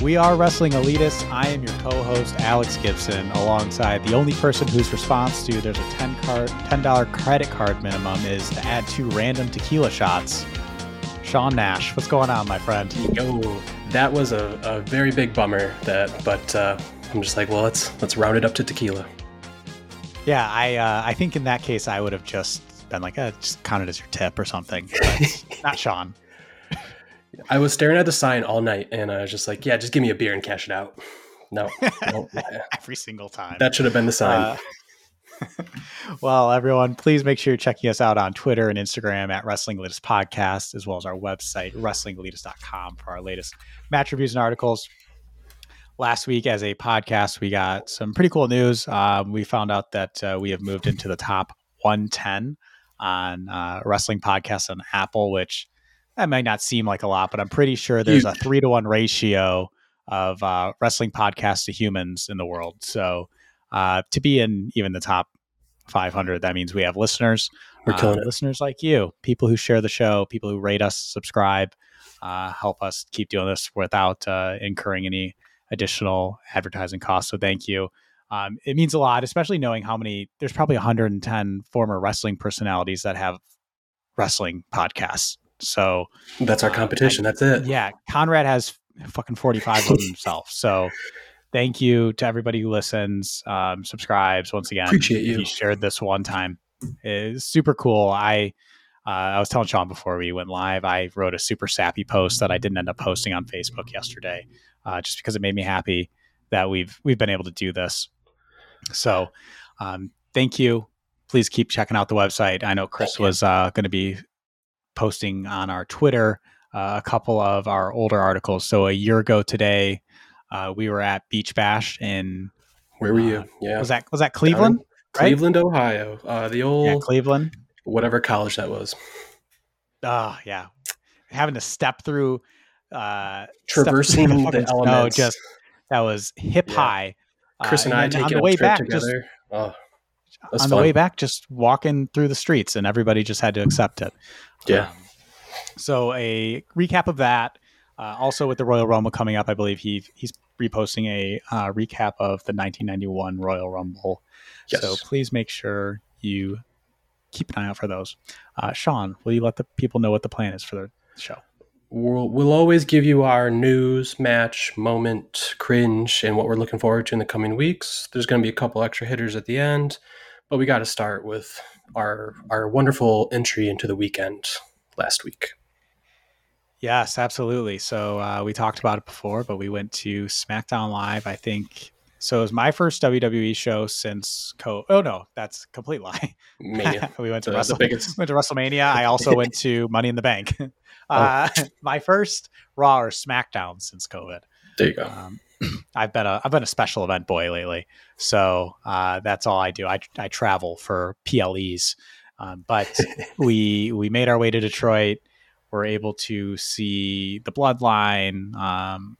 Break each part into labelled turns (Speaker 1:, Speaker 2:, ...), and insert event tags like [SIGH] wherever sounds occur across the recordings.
Speaker 1: We are Wrestling Elitists. I am your co-host Alex Gibson, alongside the only person whose response to there's a ten card, ten dollar credit card minimum is to add two random tequila shots. Sean Nash, what's going on, my friend?
Speaker 2: Yo, that was a, a very big bummer. That, but uh, I'm just like, well, let's let's round it up to tequila.
Speaker 1: Yeah, I uh, I think in that case I would have just been like, eh, just count it as your tip or something. [LAUGHS] Not Sean.
Speaker 2: I was staring at the sign all night, and I was just like, yeah, just give me a beer and cash it out. No, [LAUGHS] no
Speaker 1: every single time.
Speaker 2: That should have been the sign.
Speaker 1: Uh, [LAUGHS] well, everyone, please make sure you're checking us out on Twitter and Instagram at Wrestling Elitist Podcast, as well as our website, WrestlingElitist.com, for our latest match reviews and articles. Last week, as a podcast, we got some pretty cool news. Um, we found out that uh, we have moved into the top 110 on uh, wrestling podcasts on Apple, which that might not seem like a lot, but I'm pretty sure there's a three to one ratio of uh, wrestling podcasts to humans in the world. So uh, to be in even the top 500, that means we have listeners.
Speaker 2: We're killing
Speaker 1: uh. Listeners like you, people who share the show, people who rate us, subscribe, uh, help us keep doing this without uh, incurring any additional advertising costs. So thank you. Um, it means a lot, especially knowing how many. There's probably 110 former wrestling personalities that have wrestling podcasts. So
Speaker 2: That's our
Speaker 1: uh,
Speaker 2: competition. That's it.
Speaker 1: yeah, Conrad has fucking 45 of himself. So thank you to everybody who listens, um, subscribes once again.
Speaker 2: Appreciate you.
Speaker 1: you shared this one time. It's super cool. I uh, I was telling Sean before we went live, I wrote a super sappy post that I didn't end up posting on Facebook yesterday, uh, just because it made me happy that we've we've been able to do this. So, um, thank you. Please keep checking out the website. I know Chris was uh, going to be posting on our Twitter uh, a couple of our older articles. So a year ago today, uh, we were at Beach Bash in
Speaker 2: Where were
Speaker 1: uh,
Speaker 2: you? Yeah.
Speaker 1: was that was that Cleveland? right?
Speaker 2: Cleveland, Ohio. Uh, the old
Speaker 1: Yeah, Cleveland.
Speaker 2: whatever college that was.
Speaker 1: Oh yeah, having to step through, uh, step
Speaker 2: Traversing
Speaker 1: through
Speaker 2: the
Speaker 1: snow,
Speaker 2: elements.
Speaker 1: just that was hip
Speaker 2: Yeah.
Speaker 1: high.
Speaker 2: Chris
Speaker 1: Uh,
Speaker 2: and I taking
Speaker 1: on the way back,
Speaker 2: together. oh,
Speaker 1: just
Speaker 2: That's
Speaker 1: on the way back, just walking through the streets, and everybody just had to accept it.
Speaker 2: Yeah.
Speaker 1: Um, so a recap of that. Uh, also, with the Royal Rumble coming up, I believe he he's reposting a uh, recap of the 1991 Royal Rumble.
Speaker 2: yes.
Speaker 1: So please make sure you keep an eye out for those. Uh, Sean, will you let the people know what the plan is for the show?
Speaker 2: We'll, we'll always give you our news, match, moment, cringe, and what we're looking forward to in the coming weeks. There's going to be a couple extra hitters at the end, but we got to start with our our wonderful entry into the weekend last week.
Speaker 1: Yes, absolutely. So uh, we talked about it before, but we went to SmackDown Live. I think so. It was my first WWE show since Co. Oh no, that's a complete lie.
Speaker 2: Mania. [LAUGHS]
Speaker 1: we went to
Speaker 2: The-
Speaker 1: Wrestle- went to WrestleMania. I also went to Money in the Bank. [LAUGHS] Uh, [LAUGHS] my first Raw or SmackDown since COVID.
Speaker 2: There you go.
Speaker 1: Um, I've been a I've been a special event boy lately, so uh, that's all I do. I I travel for PLEs, um, but [LAUGHS] we we made our way to Detroit. We're able to see the Bloodline, um,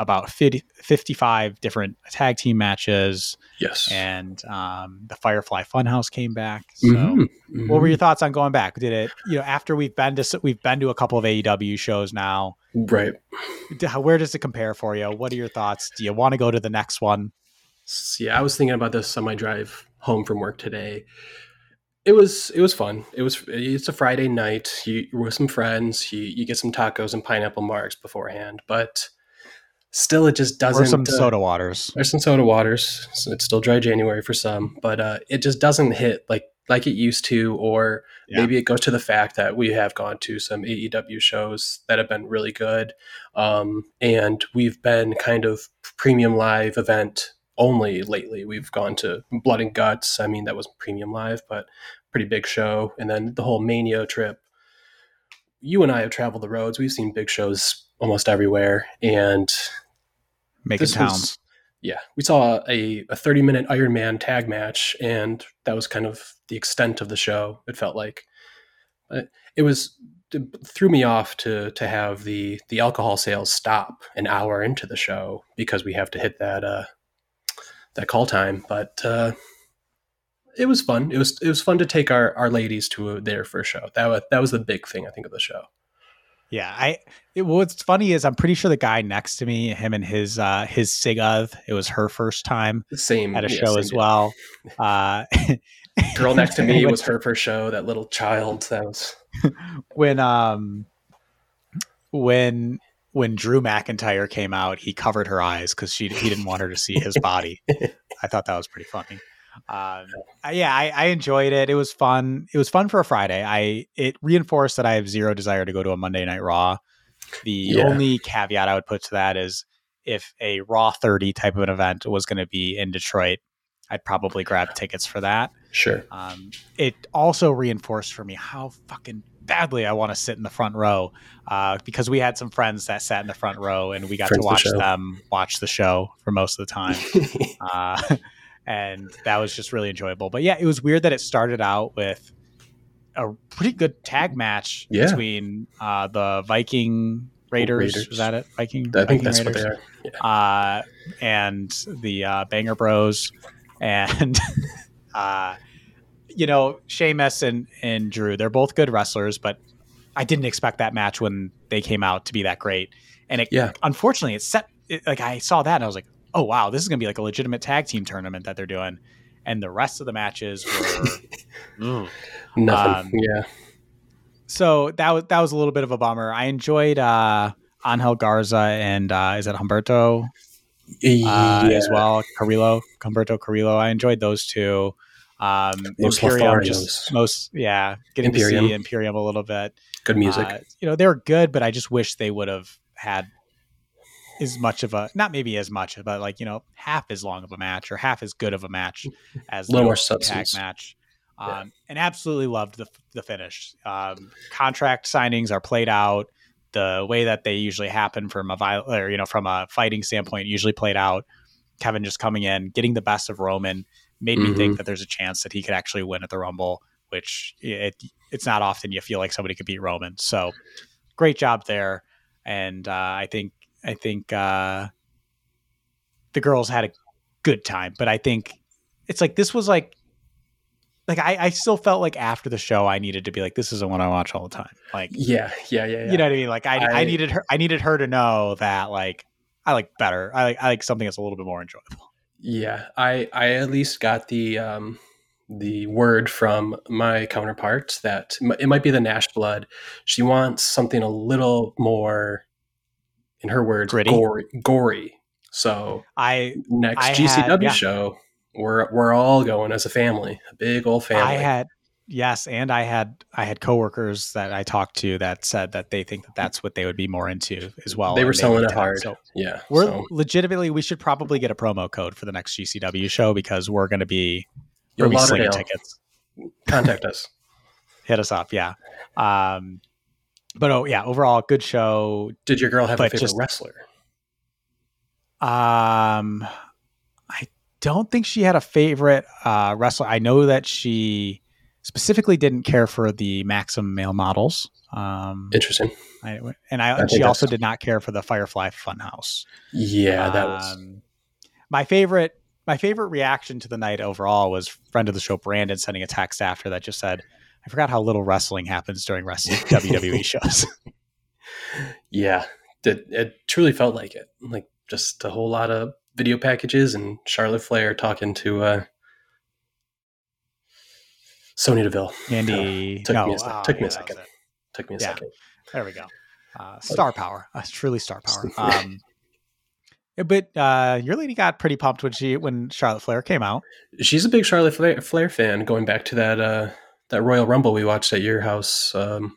Speaker 1: about 50, 55 different tag team matches,
Speaker 2: Yes.
Speaker 1: and um, the Firefly Funhouse came back. So.
Speaker 2: Mhm,
Speaker 1: What were your thoughts on going back? Did it, you know, after we've been to we've been to a couple of AEW shows now?
Speaker 2: right?
Speaker 1: where does it compare for you? What are your thoughts? Do you want to go to the next one?
Speaker 2: Yeah, I was thinking about this on my drive home from work today. It was it was fun. It was it's a Friday night. You you're with some friends. You you get some tacos and pineapple marks beforehand, but still, it just doesn't.
Speaker 1: or some
Speaker 2: uh,
Speaker 1: soda waters?
Speaker 2: There's some soda waters. So it's still dry January for some, but uh, it just doesn't hit like like it used to. Or
Speaker 1: Yeah.
Speaker 2: maybe it goes to the fact that we have gone to some AEW shows that have been really good, um, and we've been kind of premium live event only lately. We've gone to Blood and Guts. I mean, that was premium live, but pretty big show. And then the whole Mania trip. You and I have traveled the roads. We've seen big shows almost everywhere, and
Speaker 1: Making
Speaker 2: this
Speaker 1: towns.
Speaker 2: was- yeah, we saw a, a 30 minute Iron Man tag match, and that was kind of the extent of the show. It felt like But it was it threw me off to to have the the alcohol sales stop an hour into the show because we have to hit that uh, that call time. But uh, it was fun. It was it was fun to take our our ladies to their first show. That was that was the big thing I think of the show.
Speaker 1: Yeah, I. It, what's funny is I'm pretty sure the guy next to me, him and his uh his Sigav, it was her first time
Speaker 2: Same
Speaker 1: at a
Speaker 2: yeah,
Speaker 1: show as
Speaker 2: deal.
Speaker 1: well. [LAUGHS] Uh, [LAUGHS]
Speaker 2: Girl next to me was her first show. That little child. That was [LAUGHS]
Speaker 1: when um when when Drew McIntyre came out, he covered her eyes because she he didn't want her to see his body. I thought that was pretty funny. Um, yeah, I, I enjoyed it. It was fun. It was fun for a Friday. I it reinforced that I have zero desire to go to a Monday Night Raw. The
Speaker 2: Yeah.
Speaker 1: only caveat I would put to that is if a Raw 30 type of an event was going to be in Detroit, I'd probably grab tickets for that.
Speaker 2: sure.
Speaker 1: Um, it also reinforced for me how fucking badly I want to sit in the front row uh, because we had some friends that sat in the front row and we got
Speaker 2: Friends
Speaker 1: to
Speaker 2: of the
Speaker 1: watch them watch the show for most of the time. [LAUGHS] Uh, and that was just really enjoyable. But yeah, it was weird that it started out with a pretty good tag match
Speaker 2: Yeah.
Speaker 1: between uh, the Viking Raiders.
Speaker 2: Raiders.
Speaker 1: Is that it? Viking.
Speaker 2: I think
Speaker 1: Viking
Speaker 2: that's
Speaker 1: Raiders?
Speaker 2: what they are.
Speaker 1: uh, and the uh, Banger Bros, and [LAUGHS] uh, you know Sheamus and and Drew. They're both good wrestlers, but I didn't expect that match when they came out to be that great. And it,
Speaker 2: Yeah.
Speaker 1: unfortunately, it set it, like I saw that and I was like, oh wow, this is gonna be like a legitimate tag team tournament that they're doing. And the rest of the matches were [LAUGHS]
Speaker 2: Nothing.
Speaker 1: Um,
Speaker 2: yeah.
Speaker 1: so that was that was a little bit of a bummer. I enjoyed uh Angel Garza and uh is it Humberto uh,
Speaker 2: yeah.
Speaker 1: as well. Carrillo, Humberto Carrillo. I enjoyed those two. Um,
Speaker 2: Los
Speaker 1: Imperium,
Speaker 2: Lotharios.
Speaker 1: just most, yeah, getting to
Speaker 2: Imperium.
Speaker 1: see Imperium a little bit.
Speaker 2: Good music.
Speaker 1: Uh, you know, they were good, but I just wish they would have had as much of a, not maybe as much, but like, you know, half as long of a match or half as good of a match [LAUGHS] as the tag
Speaker 2: substance.
Speaker 1: match. Um,
Speaker 2: Yeah.
Speaker 1: And absolutely loved the, the finish. Um, contract signings are played out the way that they usually happen from a viol- or you know from a fighting standpoint usually played out kevin just coming in getting the best of roman made me
Speaker 2: Mhm.
Speaker 1: think that there's a chance that he could actually win at the rumble which it, it's not often you feel like somebody could beat roman so great job there and uh, i think i think uh, the girls had a good time but i think it's like this was like like I, I still felt like after the show I needed to be like this isn't what I watch all the time. Like
Speaker 2: yeah. Yeah. Yeah. Yeah.
Speaker 1: you know what I mean? Like I, I
Speaker 2: I-
Speaker 1: needed her I needed her to know that like I like better. I like I like something that's a little bit more enjoyable.
Speaker 2: Yeah, I I at least got the um the word from my counterpart that it might be the Nash blood. She wants something a little more, in her words,
Speaker 1: Gritty?
Speaker 2: gory. Gory. So
Speaker 1: I
Speaker 2: next
Speaker 1: I
Speaker 2: GCW
Speaker 1: had- yeah.
Speaker 2: show, we're we're all going as a family, a big old family.
Speaker 1: I had yes, and I had I had coworkers that I talked to that said that they think that that's what they would be more into as well.
Speaker 2: they were selling it hard.
Speaker 1: So
Speaker 2: yeah,
Speaker 1: we're
Speaker 2: so
Speaker 1: legitimately we should probably get a promo code for the next GCW show because we're going to be
Speaker 2: Yo,
Speaker 1: we're gonna be slinging tickets.
Speaker 2: contact us. [LAUGHS]
Speaker 1: Hit us up, yeah. Um, but oh yeah, overall good show.
Speaker 2: Did your girl have a favorite
Speaker 1: just-
Speaker 2: wrestler?
Speaker 1: Um, I don't think she had a favorite uh, wrestler. I know that she specifically didn't care for the Maximum Male Models. Um,
Speaker 2: Interesting.
Speaker 1: I, and I,
Speaker 2: I
Speaker 1: she also did not care for the Firefly Funhouse.
Speaker 2: Yeah, that was
Speaker 1: Um, my favorite. My favorite reaction to the night overall was friend of the show Brandon sending a text after that just said, "I forgot how little wrestling happens during [LAUGHS] wrestling WWE shows."
Speaker 2: yeah it, it truly felt like it like just a whole lot of video packages and charlotte flair talking to uh sonya deville
Speaker 1: Andy,
Speaker 2: took
Speaker 1: no,
Speaker 2: me a
Speaker 1: oh,
Speaker 2: took me a second. took me a
Speaker 1: Yeah.
Speaker 2: second
Speaker 1: There we go. Uh, star power. Uh, truly star power. [LAUGHS] Um, but uh, your lady got pretty pumped when she when Charlotte Flair came out.
Speaker 2: she's a big charlotte flair, flair fan going back to that uh that royal rumble we watched at your house um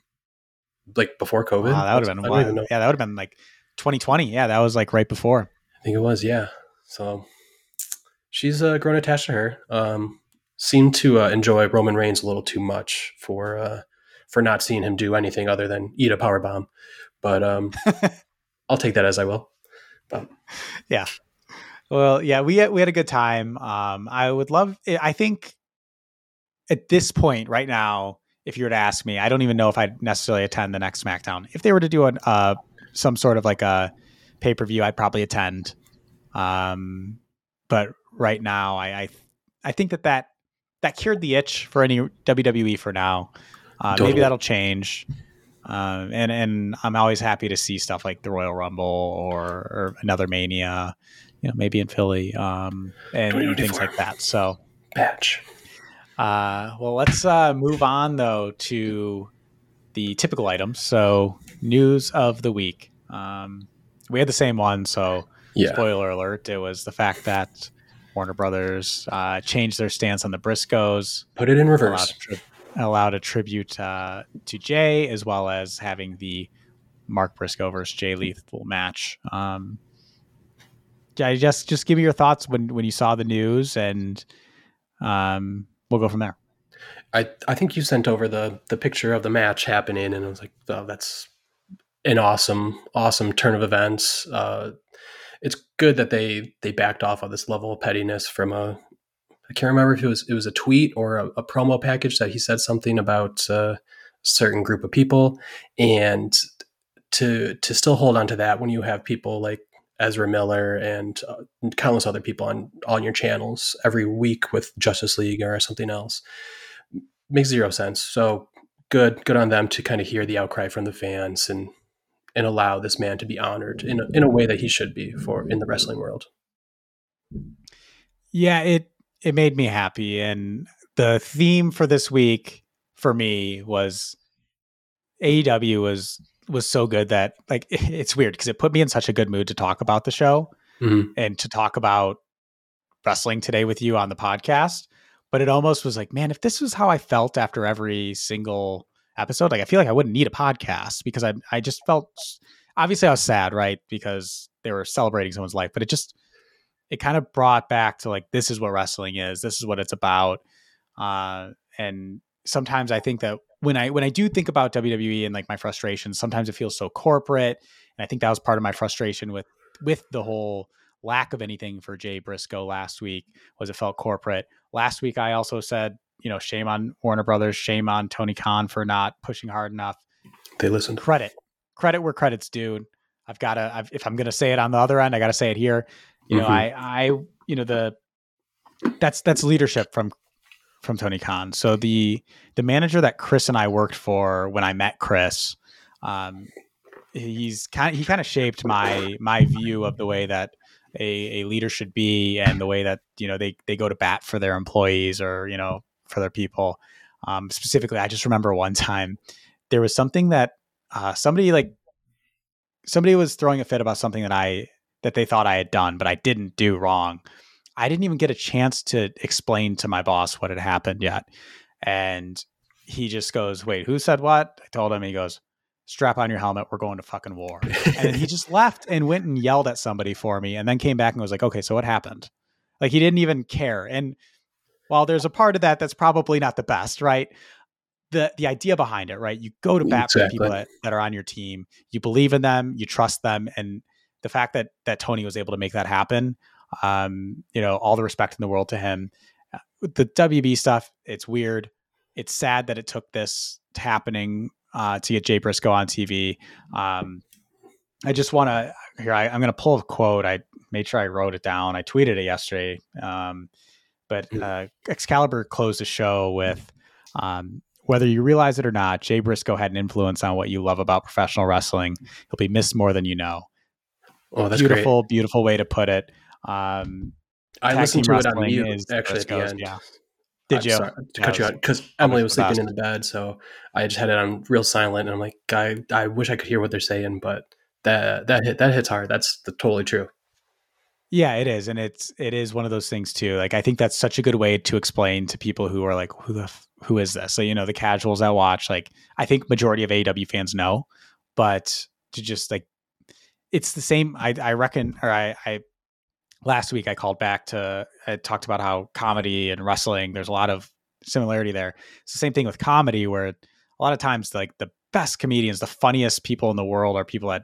Speaker 2: like before covid
Speaker 1: Wow, that would have been
Speaker 2: I don't even
Speaker 1: wild.
Speaker 2: know.
Speaker 1: Yeah, that would have been like 2020. Yeah, that was like right before.
Speaker 2: I think it was, yeah. So she's uh, grown attached to her. Um, seemed to uh, enjoy Roman Reigns a little too much for uh, for not seeing him do anything other than eat a power bomb. But um, [LAUGHS] I'll take that as I will. But yeah.
Speaker 1: Well, yeah, we had, we had a good time. Um, I would love. I think at this point right now, if you were to ask me, I don't even know if I'd necessarily attend the next SmackDown. If they were to do an uh, some sort of like a pay per view, I'd probably attend. Um, but right now, I, I I think that that that cured the itch for any WWE for now. Uh,
Speaker 2: Totally.
Speaker 1: Maybe that'll change. Um, and and I'm always happy to see stuff like the Royal Rumble or, or another Mania, you know, maybe in Philly, um, and, and things like that. So,
Speaker 2: patch.
Speaker 1: Uh, well, let's uh, move on though to the typical items. So, news of the week. Um, we had the same one, so yeah. spoiler alert: it was the fact that Warner Brothers uh, changed their stance on the Briscoes,
Speaker 2: put it in reverse,
Speaker 1: allowed a tribute uh, to Jay, as well as having the Mark Briscoe versus Jay Lethal match. Um, I just just give me your thoughts when when you saw the news, and um, we'll go from there.
Speaker 2: I I think you sent over the the picture of the match happening, and I was like, oh, that's an awesome awesome turn of events. Uh, it's good that they they backed off of this level of pettiness from a I can't remember if it was it was a tweet or a, a promo package that he said something about uh, a certain group of people, and to to still hold on to that when you have people like Ezra Miller and uh, countless other people on on your channels every week with Justice League or something else makes zero sense. So good, good on them to kind of hear the outcry from the fans and and allow this man to be honored in a, in a way that he should be for in the wrestling world.
Speaker 1: Yeah, it it made me happy. And the theme for this week for me was AEW was was so good that like [LAUGHS] it's weird because it put me in such a good mood to talk about the show mm-hmm. and to talk about wrestling today with you on the podcast. But it almost was like, man, if this was how I felt after every single episode, like I feel like I wouldn't need a podcast because I I just felt obviously I was sad, right? Because they were celebrating someone's life, but it just it kind of brought back to like this is what wrestling is this is what it's about uh, and sometimes i think that when i when i do think about wwe and like my frustrations sometimes it feels so corporate and i think that was part of my frustration with with the whole lack of anything for jay briscoe last week was it felt corporate. Last week i also said you know shame on warner brothers shame on tony khan for not pushing hard enough.
Speaker 2: They listened.
Speaker 1: Credit credit where credit's due. I've got to if i'm going to say it on the other end i got to say it here. You know, mm-hmm. I, I, you know, the that's that's leadership from from Tony Khan. So the the manager that Chris and I worked for when I met Chris, um, he's kind of, he kind of shaped my my view of the way that a, a leader should be and the way that you know they they go to bat for their employees or you know for their people. Um, specifically, I just remember one time there was something that uh, somebody like somebody was throwing a fit about something that I that they thought I had done, but I didn't do wrong. I didn't even get a chance to explain to my boss what had happened yet. And he just goes, Wait, who said what? I told him, he goes, Strap on your helmet. We're going to fucking war. and he just left and went and yelled at somebody for me and then came back and was like, Okay, so what happened? Like he didn't even care. And while there's a part of that that's probably not the best, right? The, the idea behind it, right? You go to bat exactly. for people that, that are on your team. You believe in them, you trust them, and the fact that that Tony was able to make that happen, um, you know, all the respect in the world to him. The WB stuff, it's weird. It's sad that it took this happening uh, to get Jay Briscoe on TV. Um, I just want to here. I, am going to pull a quote. I made sure I wrote it down. I tweeted it yesterday. Um, but hmm. uh, Excalibur closed the show with um, whether you realize it or not, Jay Briscoe had an influence on what you love about professional wrestling. He'll be missed more than you know. Oh, that's beautiful, great. beautiful way to put it. Um,
Speaker 2: I listened to it on mute actually at the end.
Speaker 1: Yeah. Did I'm you?
Speaker 2: Sorry to cut you out because Emily was sleeping in the bed, so I just had it on real silent, and I'm like, I, I wish I could hear what they're saying, but that that hit that hits hard. That's the, totally true.
Speaker 1: Yeah, it is, and it's it is one of those things too. Like I think that's such a good way to explain to people who are like, who the who is this? So you know, the casuals that watch, like I think majority of AEW fans know, but to just like it's the same. I, I reckon, or I, I last week I called back to I talked about how comedy and wrestling there's a lot of similarity there. It's the same thing with comedy where a lot of times like the best comedians, the funniest people in the world are people that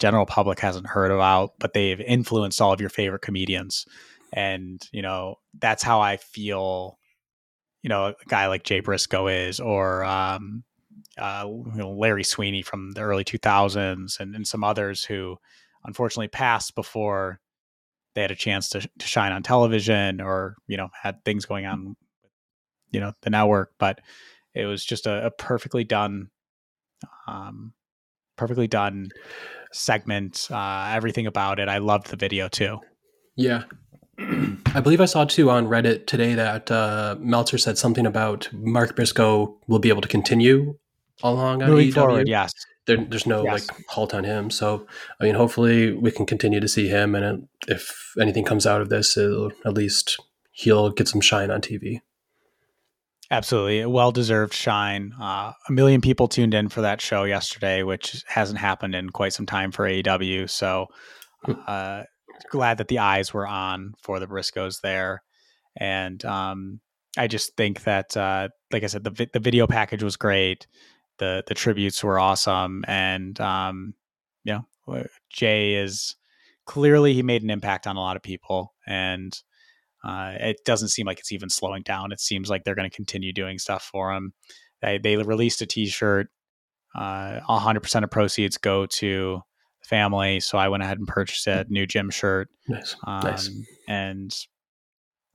Speaker 1: general public hasn't heard about, but they've influenced all of your favorite comedians. And, you know, that's how I feel, you know, a guy like Jay Briscoe is, or um, uh, you know, Larry Sweeney from the early 2000s and, and some others who unfortunately passed before they had a chance to, to shine on television or, you know, had things going on, you know, the network. But it was just a, a perfectly done Um, perfectly done segment. Uh, everything about it. I loved the video too.
Speaker 2: Yeah. [CLEARS THROAT] I believe I saw too on Reddit today that uh, Meltzer said something about Mark Briscoe will be able to continue along on
Speaker 1: Moving
Speaker 2: AEW.
Speaker 1: forward, yes.
Speaker 2: There, there's no
Speaker 1: Yes.
Speaker 2: like halt on him. So I mean, hopefully we can continue to see him, and it, if anything comes out of this, it'll, at least he'll get some shine on TV.
Speaker 1: Absolutely, a well-deserved shine. Uh, a million people tuned in for that show yesterday, which hasn't happened in quite some time for AEW. So, uh, glad that the eyes were on for the Briscoes there, and um, I just think that, uh, like I said, the vi- the video package was great. The The tributes were awesome, and um, you know, Jay is clearly he made an impact on a lot of people, and uh, it doesn't seem like it's even slowing down. It seems like they're going to continue doing stuff for him. They, they released a T-shirt. Uh, 100% of proceeds go to the family. So I went ahead and purchased a new gym shirt.
Speaker 2: Nice,
Speaker 1: Um,
Speaker 2: nice.
Speaker 1: And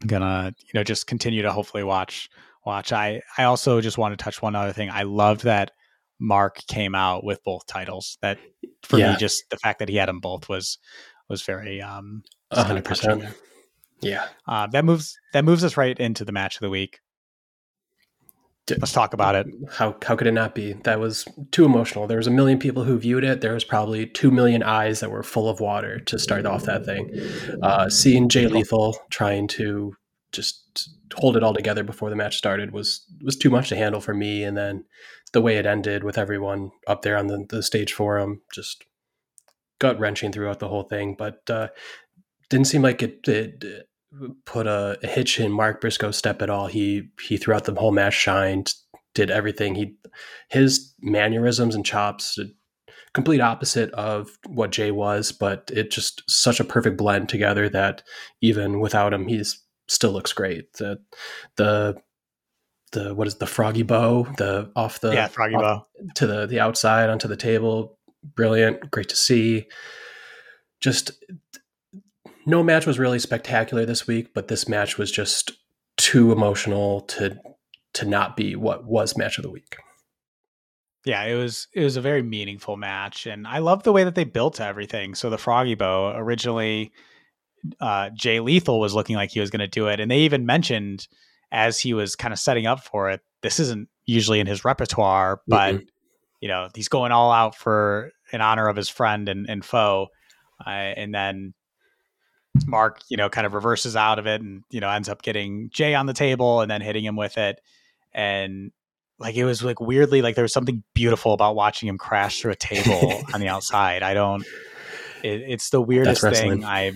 Speaker 1: I'm gonna, you know, just continue to hopefully watch. Watch. I I also just want to touch one other thing. I loved that Mark came out with both titles. That for
Speaker 2: Yeah.
Speaker 1: me, just the fact that he had them both was was very um
Speaker 2: hundred percent. Yeah.
Speaker 1: uh, that moves that moves us right into the match of the week. Let's talk about it.
Speaker 2: How how could it not be? That was too emotional. There was a million people who viewed it. There was probably two million eyes that were full of water to start off that thing. Uh, seeing Jay Lethal trying to just hold it all together before the match started was was too much to handle for me. And then the way it ended with everyone up there on the, the stage for him, just gut wrenching throughout the whole thing. But uh, didn't seem like it, it put a, a hitch in Mark Briscoe's step at all. He he throughout the whole match shined, did everything. He his mannerisms and chops, complete opposite of what Jay was, but it just such a perfect blend together that even without him, he's still looks great. The the the what is the froggy bow the off the
Speaker 1: yeah, Froggy Bow.
Speaker 2: to the the outside onto the table brilliant great to see just no match was really spectacular this week but this match was just too emotional to to not be what was match of the week
Speaker 1: Yeah, it was it was a very meaningful match, and I love the way that they built everything. So the Froggy Bow originally, uh, Jay Lethal was looking like he was going to do it, and they even mentioned as he was kind of setting up for it, this isn't usually in his repertoire, but
Speaker 2: Mhm.
Speaker 1: you know he's going all out for in honor of his friend and, and foe, uh, and then Mark, you know, kind of reverses out of it and you know ends up getting Jay on the table and then hitting him with it, and like it was like weirdly like there was something beautiful about watching him crash through a table [LAUGHS] on the outside. I don't. It, it's the weirdest thing. I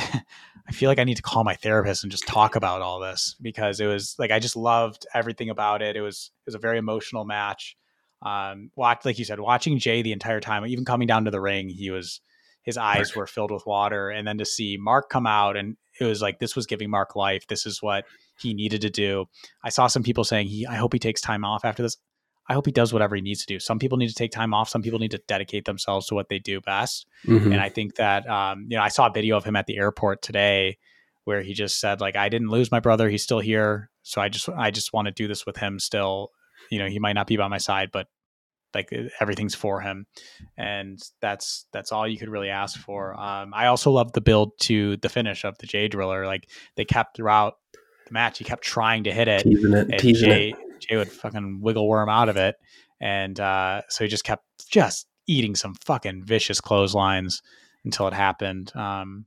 Speaker 1: [LAUGHS] I feel like I need to call my therapist and just talk about all this because it was like I just loved everything about it. It was it was a very emotional match. Um, watch like you said, watching Jay the entire time, even coming down to the ring, he was his eyes were filled with water, and then to see Mark come out and it was like this was giving Mark life. This is what he needed to do. I saw some people saying he I hope he takes time off after this. I hope he does whatever he needs to do. Some people need to take time off. Some people need to dedicate themselves to what they do best.
Speaker 2: Mhm.
Speaker 1: And I think that um, you know, I saw a video of him at the airport today where he just said like I didn't lose my brother, he's still here. So I just I just want to do this with him still. You know, he might not be by my side, but like everything's for him. And that's that's all you could really ask for. Um, I also love the build to the finish of the Jay Driller. Like they kept throughout the match, he kept trying to hit it
Speaker 2: teasing it teasing
Speaker 1: Jay,
Speaker 2: it
Speaker 1: Jay would fucking wiggle worm out of it. And uh, so he just kept just eating some fucking vicious clotheslines until it happened. Um,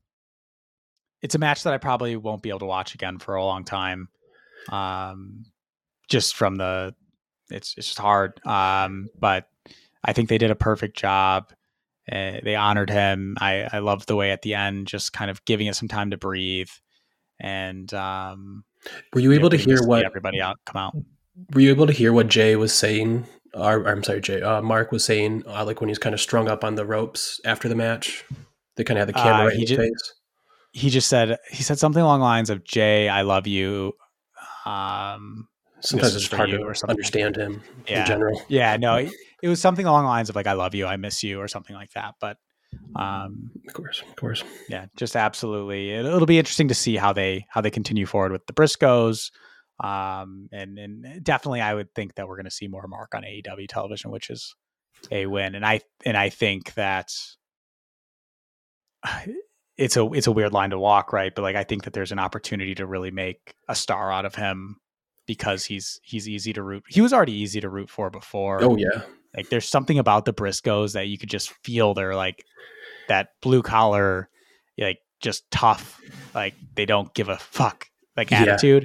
Speaker 1: it's a match that I probably won't be able to watch again for a long time. Um, just from the, it's it's just hard. Um, but I think they did a perfect job. Uh, they honored him. I I loved the way at the end, just kind of giving it some time to breathe. And um,
Speaker 2: were you able to hear what
Speaker 1: everybody out come out.
Speaker 2: Were you able to hear what Jay was saying or, or I'm sorry Jay uh, Mark was saying uh, like when he was kind of strung up on the ropes after the match they kind of had the camera
Speaker 1: Uh, he
Speaker 2: in his
Speaker 1: ju-
Speaker 2: face
Speaker 1: he just said he said something along the lines of Jay, I love you. Um,
Speaker 2: sometimes it's hard to understand him
Speaker 1: Yeah.
Speaker 2: in general
Speaker 1: yeah, no, it, it was something along the lines of like I love you, I miss you, or something like that. But um,
Speaker 2: of course of course
Speaker 1: yeah, just absolutely. It, it'll be interesting to see how they how they continue forward with the Briscoes. Um, and and definitely, I would think that we're going to see more Mark on AEW television, which is a win. And I and I think that [SIGHS] it's a it's a weird line to walk, right? But like, I think that there's an opportunity to really make a star out of him because he's he's easy to root. He was already easy to root for before.
Speaker 2: Oh yeah,
Speaker 1: like there's something about the Briscoes that you could just feel they're like that blue collar, like just tough, like they don't give a fuck like
Speaker 2: Yeah.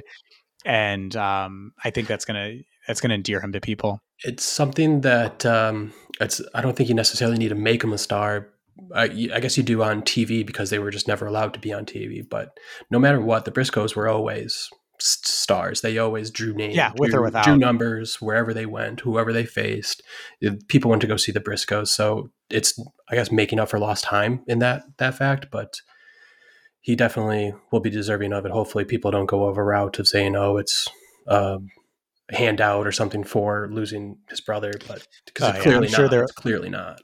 Speaker 1: And um, I think that's gonna that's gonna endear him to people.
Speaker 2: it's something that um, it's. I don't think you necessarily need to make him a star. I, I guess you do on TV because they were just never allowed to be on TV. But no matter what, the Briscoes were always stars. They always drew names,
Speaker 1: Yeah, with or without.
Speaker 2: drew numbers wherever they went, whoever they faced. People went to go see the Briscoes, so it's I guess making up for lost time in that that fact. But he definitely will be deserving of it. Hopefully, people don't go over route of saying, "Oh, it's." Um, a handout or something for losing his brother, but because it's
Speaker 1: yeah,
Speaker 2: clearly
Speaker 1: I'm sure
Speaker 2: not.
Speaker 1: there-
Speaker 2: It's clearly not.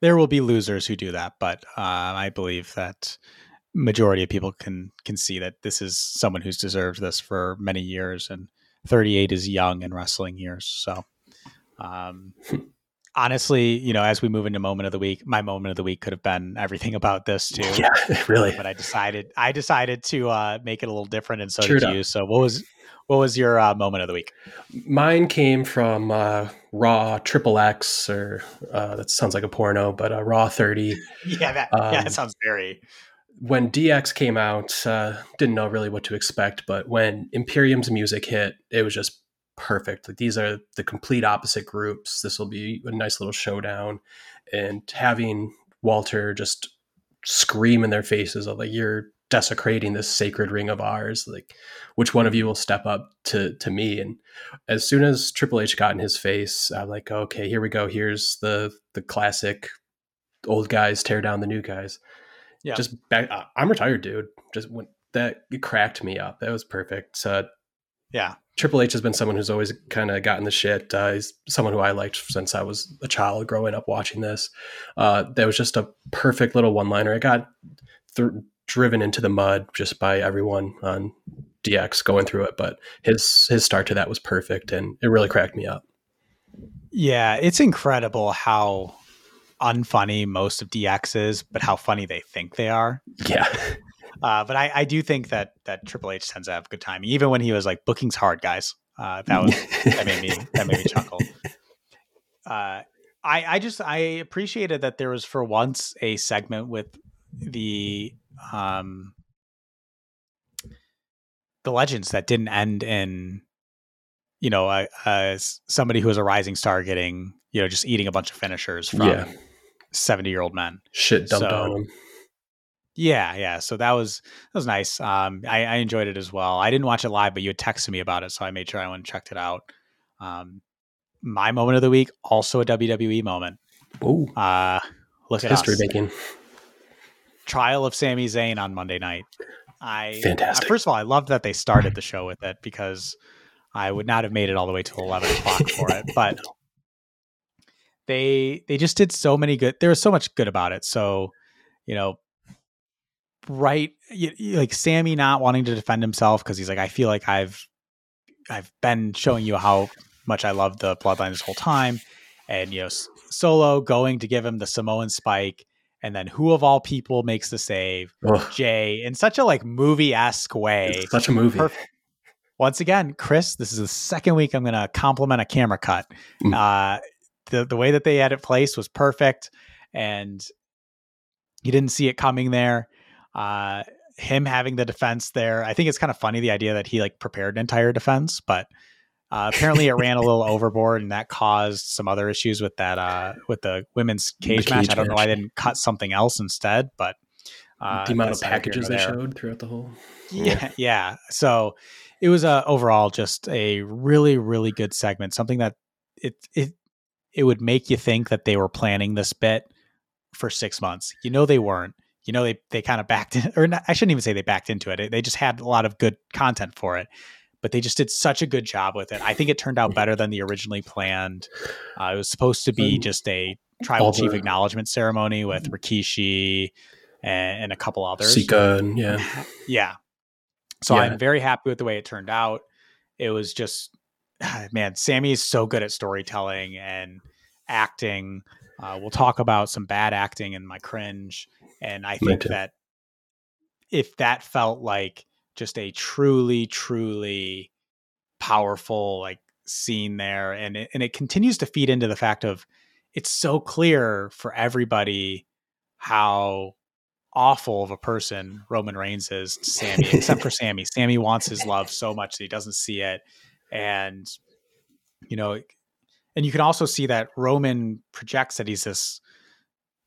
Speaker 1: There will be losers who do that, but uh, I believe that majority of people can can see that this is someone who's deserved this for many years, and 38 is young in wrestling years. So, um, [LAUGHS] honestly, you know, as we move into moment of the week, my moment of the week could have been everything about this [LAUGHS] too.
Speaker 2: Yeah, [LAUGHS] really.
Speaker 1: but I decided I decided to uh, make it a little different, and so did you. So what was what was your uh, moment of the week?
Speaker 2: Mine came from uh, Raw Triple X, or uh, that sounds like a porno, but uh, Raw 30. [LAUGHS]
Speaker 1: Yeah, that yeah,
Speaker 2: Um,
Speaker 1: that sounds very
Speaker 2: When DX came out, uh, didn't know really what to expect, but when Imperium's music hit, it was just perfect. Like these are the complete opposite groups. This will be a nice little showdown, and having Walter just scream in their faces of like you're desecrating this sacred ring of ours like which one of you will step up to to me and as soon as triple h got in his face i'm like okay here we go here's the the classic old guys tear down the new guys
Speaker 1: Yeah.
Speaker 2: just back i'm retired dude just when that cracked me up that was perfect so
Speaker 1: yeah.
Speaker 2: Triple H has been someone who's always kind of gotten the shit. Uh, he's someone who I liked since I was a child growing up watching this. Uh, that was just a perfect little one liner. It got th- driven into the mud just by everyone on DX going through it, but his his start to that was perfect, and it really cracked me up.
Speaker 1: Yeah, it's incredible how unfunny most of DX is, but how funny they think they are.
Speaker 2: Yeah, [LAUGHS]
Speaker 1: Uh, but I, I do think that that Triple H tends to have good timing, even when he was like, "Booking's hard, guys." Uh, that was that made me that made me chuckle. Uh, I I just I appreciated that there was for once a segment with the um the legends that didn't end in you know uh, uh, somebody who was a rising star getting you know just eating a bunch of finishers from
Speaker 2: Yeah.
Speaker 1: seventy year old men.
Speaker 2: shit dumped
Speaker 1: So-
Speaker 2: on him.
Speaker 1: Yeah, yeah. So that was that was nice. Um, I, I enjoyed it as well. I didn't watch it live, but you had texted me about it, so I made sure I went and checked it out. Um, my moment of the week, also a WWE moment.
Speaker 2: Ooh,
Speaker 1: Uh, look at
Speaker 2: history
Speaker 1: us.
Speaker 2: making.
Speaker 1: Trial of Sami Zayn on Monday night. I
Speaker 2: Fantastic.
Speaker 1: uh, first of all, I loved that they started the show with it because I would not have made it all the way till eleven o'clock for it, [LAUGHS] but they they just did so many good. There was so much good about it. So you know, right, like Sami not wanting to defend himself because he's like, I feel like I've I've been showing you how much I love the Bloodline this whole time, and you know, Solo going to give him the Samoan spike. And then who of all people makes the save?
Speaker 2: Ugh,
Speaker 1: Jay in such a like movie esque way.
Speaker 2: it's such a movie.
Speaker 1: Perfect. Once again, Chris, this is the second week I'm going to compliment a camera cut.
Speaker 2: Mm.
Speaker 1: Uh, the the way that they had it placed was perfect, and you didn't see it coming there. Uh, him having the defense there, I think it's kind of funny the idea that he like prepared an entire defense, but uh, apparently it ran a little [LAUGHS] overboard, and that caused some other issues with that uh, with the women's cage,
Speaker 2: The
Speaker 1: match.
Speaker 2: cage
Speaker 1: I don't know why they didn't cut something else instead, but uh,
Speaker 2: the amount of
Speaker 1: that's neither here
Speaker 2: packages they showed throughout the whole.
Speaker 1: yeah. yeah. So it was uh, overall just a really really good segment something that it it it would make you think that they were planning this bit for six months. You know they weren't you know they they kind of backed in or not, i shouldn't even say they backed into it they just had a lot of good content for it but they just did such a good job with it i think it turned out better than the originally planned uh, it was supposed to be just a tribal
Speaker 2: all
Speaker 1: chief acknowledgement ceremony with rikishi and, and a couple others
Speaker 2: Sika and yeah, [LAUGHS]
Speaker 1: yeah. So
Speaker 2: Yeah.
Speaker 1: I'm very happy with the way it turned out. it was just [SIGHS] man, Sami is so good at storytelling and acting. Uh, we'll talk about some bad acting in my cringe, and I think that if that felt like just a truly, truly powerful like scene there, and it, and it continues to feed into the fact of it's so clear for everybody how awful of a person Roman Reigns is to Sami, except for [LAUGHS] Sami. Sami wants his love so much that he doesn't see it. And, you know, and you can also see that Roman projects that he's this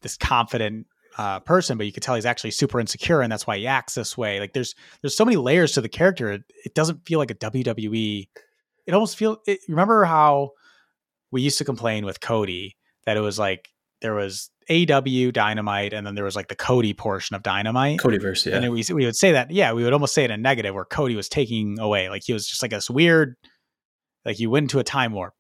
Speaker 1: this confident uh, person, but you could tell he's actually super insecure, and that's why he acts this way. Like there's there's so many layers to the character. It, it doesn't feel like a WWE. It almost feel. It, remember how we used to complain with Cody that it was like there was AW Dynamite, and then there was like the Cody portion of Dynamite.
Speaker 2: Codyverse, yeah.
Speaker 1: And we we would say that, yeah, we would almost say it in a negative, where Cody was taking away, like he was just like this weird, like you went into a time warp.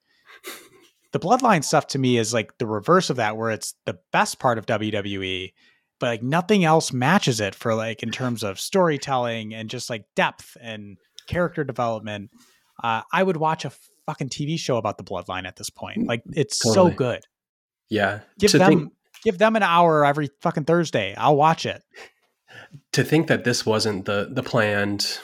Speaker 1: The Bloodline stuff to me is like the reverse of that, where it's the best part of WWE, but like nothing else matches it for like in terms of storytelling and just like depth and character development. Uh, I would watch a fucking TV show about the Bloodline at this point. Like it's totally. so good.
Speaker 2: Yeah.
Speaker 1: Give to them think, give them an hour every fucking Thursday. I'll watch it.
Speaker 2: To think that this wasn't the the planned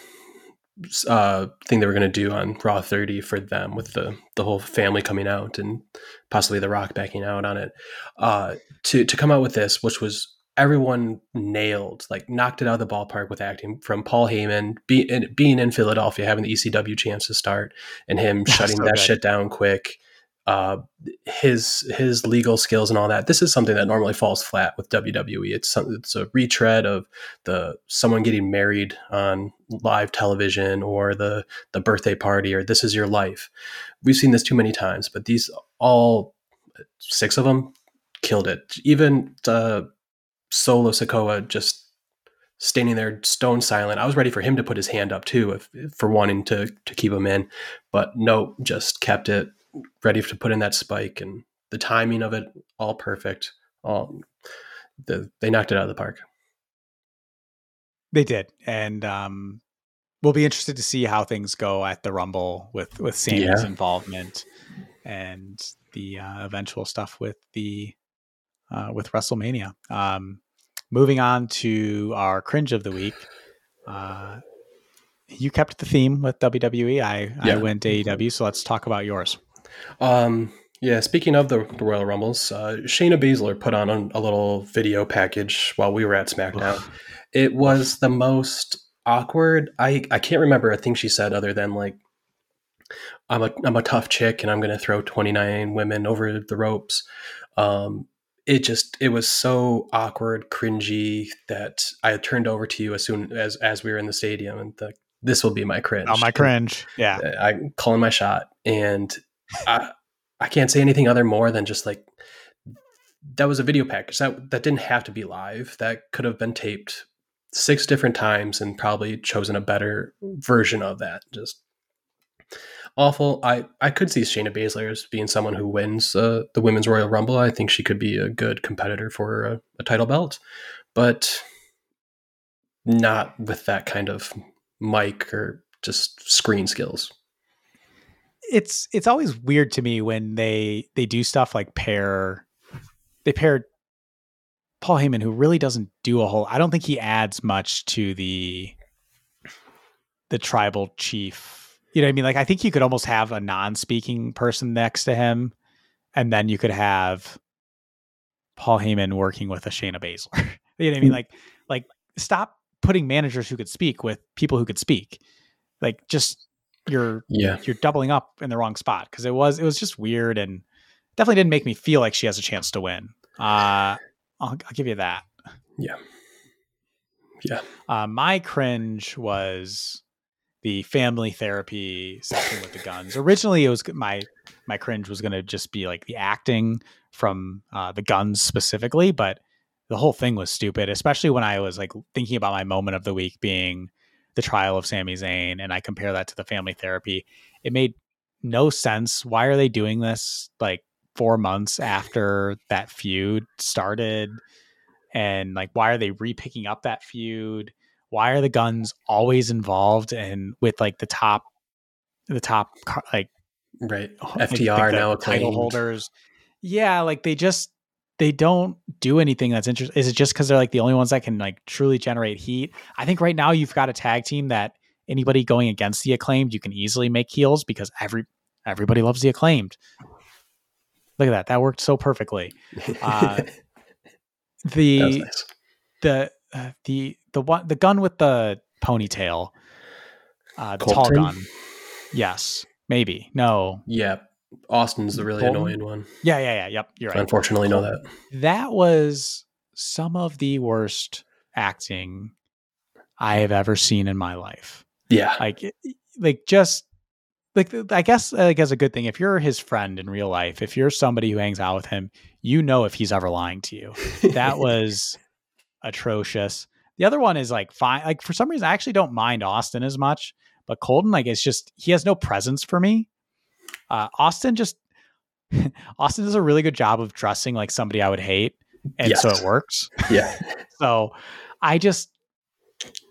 Speaker 2: uh, thing they were going to do on Raw 30 for them with the the whole family coming out and possibly The Rock backing out on it. Uh, to to come out with this, which was everyone nailed, like knocked it out of the ballpark with acting from Paul Heyman be, being in Philadelphia, having the ECW chance to start, and him [LAUGHS] shutting so that good. shit down quick uh, his his legal skills and all that. This is something that normally falls flat with WWE. It's some, it's a retread of the someone getting married on live television or the the birthday party or this is your life. We've seen this too many times, but these all six of them killed it. Even uh, Solo Sikoa just standing there stone silent. I was ready for him to put his hand up too, if, for wanting to to keep him in, but no, just kept it ready to put in that spike and the timing of it all perfect. All the, they knocked it out of the park.
Speaker 1: They did, and um, we'll be interested to see how things go at the Rumble with with Sami's yeah. involvement and the uh, eventual stuff with the uh, with WrestleMania. Um, moving on to our cringe of the week. Uh, you kept the theme with WWE. I, yeah. I went AEW, so let's talk about yours.
Speaker 2: Um, yeah, speaking of the, the Royal Rumbles, uh, Shayna Baszler put on a, a, little video package while we were at SmackDown. it was the most awkward. I, I can't remember a thing she said other than like, I'm a, I'm a tough chick and I'm going to throw 29 women over the ropes. Um, it just it was so awkward, cringy that I turned over to you as soon as as we were in the stadium and the, this will be my cringe.
Speaker 1: Oh, my cringe. Yeah.
Speaker 2: I calling my shot and I, can't say anything other more than just like that was a video package that that didn't have to be live. That could have been taped six different times and probably chosen a better version of that. Just awful. I I could see Shayna Baszler as being someone who wins uh, the women's Royal Rumble. I think she could be a good competitor for a, a title belt, but not with that kind of mic or just screen skills
Speaker 1: it's it's always weird to me when they they do stuff like pair they pair Paul Heyman who really doesn't do a whole I don't think he adds much to the the tribal chief. You know what I mean? Like I think you could almost have a non-speaking person next to him and then you could have Paul Heyman working with a Shayna Baszler. [LAUGHS] you know what I mean? Mm. Like like stop putting managers who could speak with people who could speak. Like just you're yeah you're doubling up in the wrong spot because it was it was just weird and definitely didn't make me feel like she has a chance to win. Uh, I'll, I'll give you that.
Speaker 2: Yeah. Yeah.
Speaker 1: Uh, my cringe was the family therapy session with the Gunns. Originally, it was my my cringe was going to just be like the acting from uh, the Gunns specifically, but the whole thing was stupid. Especially when I was like thinking about my moment of the week being the trial of Sami Zayn and I compare that to the family therapy, it made no sense. Why are they doing this like four months after that feud started? And like, why are they repicking up that feud? Why are the Gunns always involved and with like the top the top like
Speaker 2: right FTR like now
Speaker 1: title holders. Yeah, like they just they don't do anything that's interesting. Is it just because they're like the only ones that can like truly generate heat? I think right now you've got a tag team that anybody going against the acclaimed you can easily make heels because every everybody loves the acclaimed. Look at that. That worked so perfectly. Uh, [LAUGHS] the nice. the uh, the the one the gun with the ponytail, uh, the Colten? tall gun. Yes, maybe. No.
Speaker 2: Yeah, Austin's the really Colten? annoying one.
Speaker 1: Yeah, yeah, yeah. Yep, you're right.
Speaker 2: Unfortunately, know that.
Speaker 1: That was some of the worst acting I have ever seen in my life.
Speaker 2: Yeah,
Speaker 1: like like just like I guess like as a good thing, if you're his friend in real life, if you're somebody who hangs out with him, you know if he's ever lying to you. That [LAUGHS] was atrocious. The other one is like fine. Like for some reason, I actually don't mind Austin as much, but Colten, like it's just he has no presence for me. Uh, Austin just [LAUGHS] Austin does a really good job of dressing like somebody I would hate, and yes. so it works.
Speaker 2: Yeah. [LAUGHS]
Speaker 1: so I just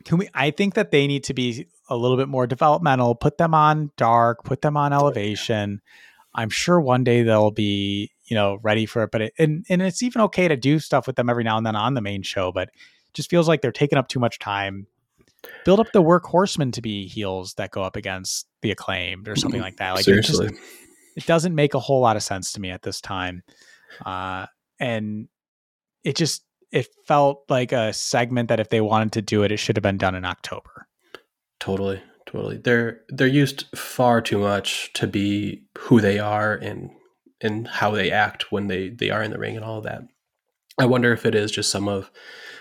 Speaker 1: can we? I think that they need to be a little bit more developmental. Put them on dark. Put them on elevation. I'm sure one day they'll be you know ready for it. But it, and and it's even okay to do stuff with them every now and then on the main show. But just feels like they're taking up too much time. Build up the workhorsemen to be heels that go up against the acclaimed or something like that. Like Seriously. It, just, it doesn't make a whole lot of sense to me at this time. Uh, and it just it felt like a segment that if they wanted to do it, it should have been done in October.
Speaker 2: Totally, totally. They're they're used far too much to be who they are and and how they act when they they are in the ring and all of that. I wonder if it is just some of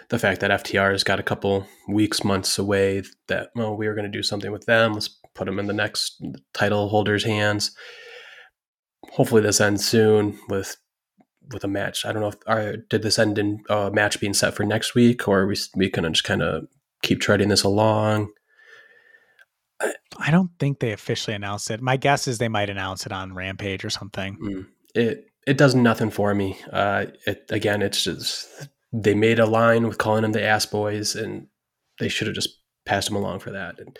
Speaker 2: the fact that FTR has got a couple weeks, months away. That well, we were going to do something with them. Let's put them in the next title holder's hands. Hopefully, this ends soon with with a match. I don't know if are, did this end in a match being set for next week, or are we we can just kind of keep treading this along.
Speaker 1: I don't think they officially announced it. My guess is they might announce it on Rampage or something.
Speaker 2: Mm. It it does nothing for me. Uh, it again, it's just they made a line with calling them the ass boys, and they should have just passed them along for that. And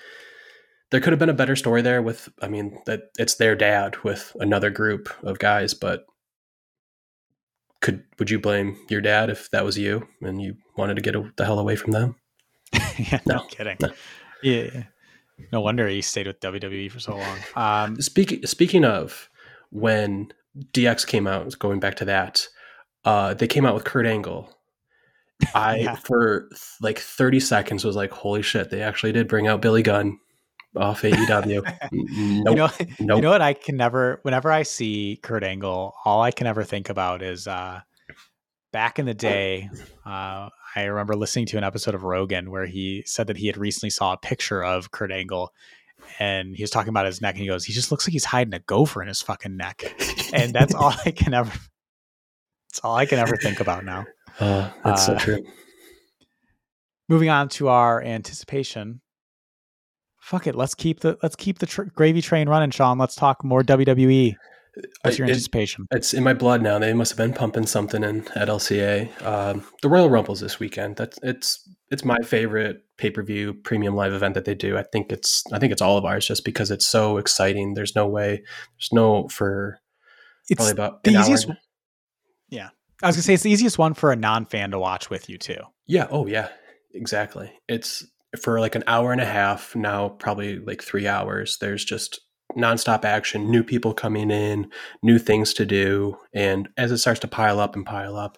Speaker 2: there could have been a better story there with, I mean, that it's their dad with another group of guys, but could would you blame your dad if that was you and you wanted to get the hell away from them? [LAUGHS]
Speaker 1: yeah, no, no kidding. No. Yeah, no wonder he stayed with WWE for so long. Um,
Speaker 2: speaking speaking of when DX came out, going back to that, uh, they came out with Kurt Angle. I yeah. for like 30 seconds was like, holy shit, they actually did bring out Billy Gunn off AEW. [LAUGHS] nope.
Speaker 1: You know, nope. you know what I can never whenever I see Kurt Angle, all I can ever think about is uh back in the day, uh I remember listening to an episode of Rogan where he said that he had recently saw a picture of Kurt Angle and he was talking about his neck and he goes, he just looks like he's hiding a gopher in his fucking neck. [LAUGHS] and that's all I can ever that's all I can ever think about now. [LAUGHS]
Speaker 2: Uh, that's uh, so true.
Speaker 1: Moving on to our anticipation. Fuck it, let's keep the let's keep the tr- gravy train running, Sean. Let's talk more WWE. What's your anticipation?
Speaker 2: it's in my blood now. They must have been pumping something in at LCA. Um, the Royal Rumble's this weekend. That's it's it's my favorite pay per view premium live event that they do. I think it's I think it's all of ours just because it's so exciting. There's no way. There's no for
Speaker 1: it's probably about the easiest. Hour. Yeah, I was gonna say it's the easiest one for a non fan to watch with you too.
Speaker 2: Yeah. Oh yeah. Exactly. It's for like an hour and a half now, probably like three hours. There's just nonstop action, new people coming in, new things to do, and as it starts to pile up and pile up,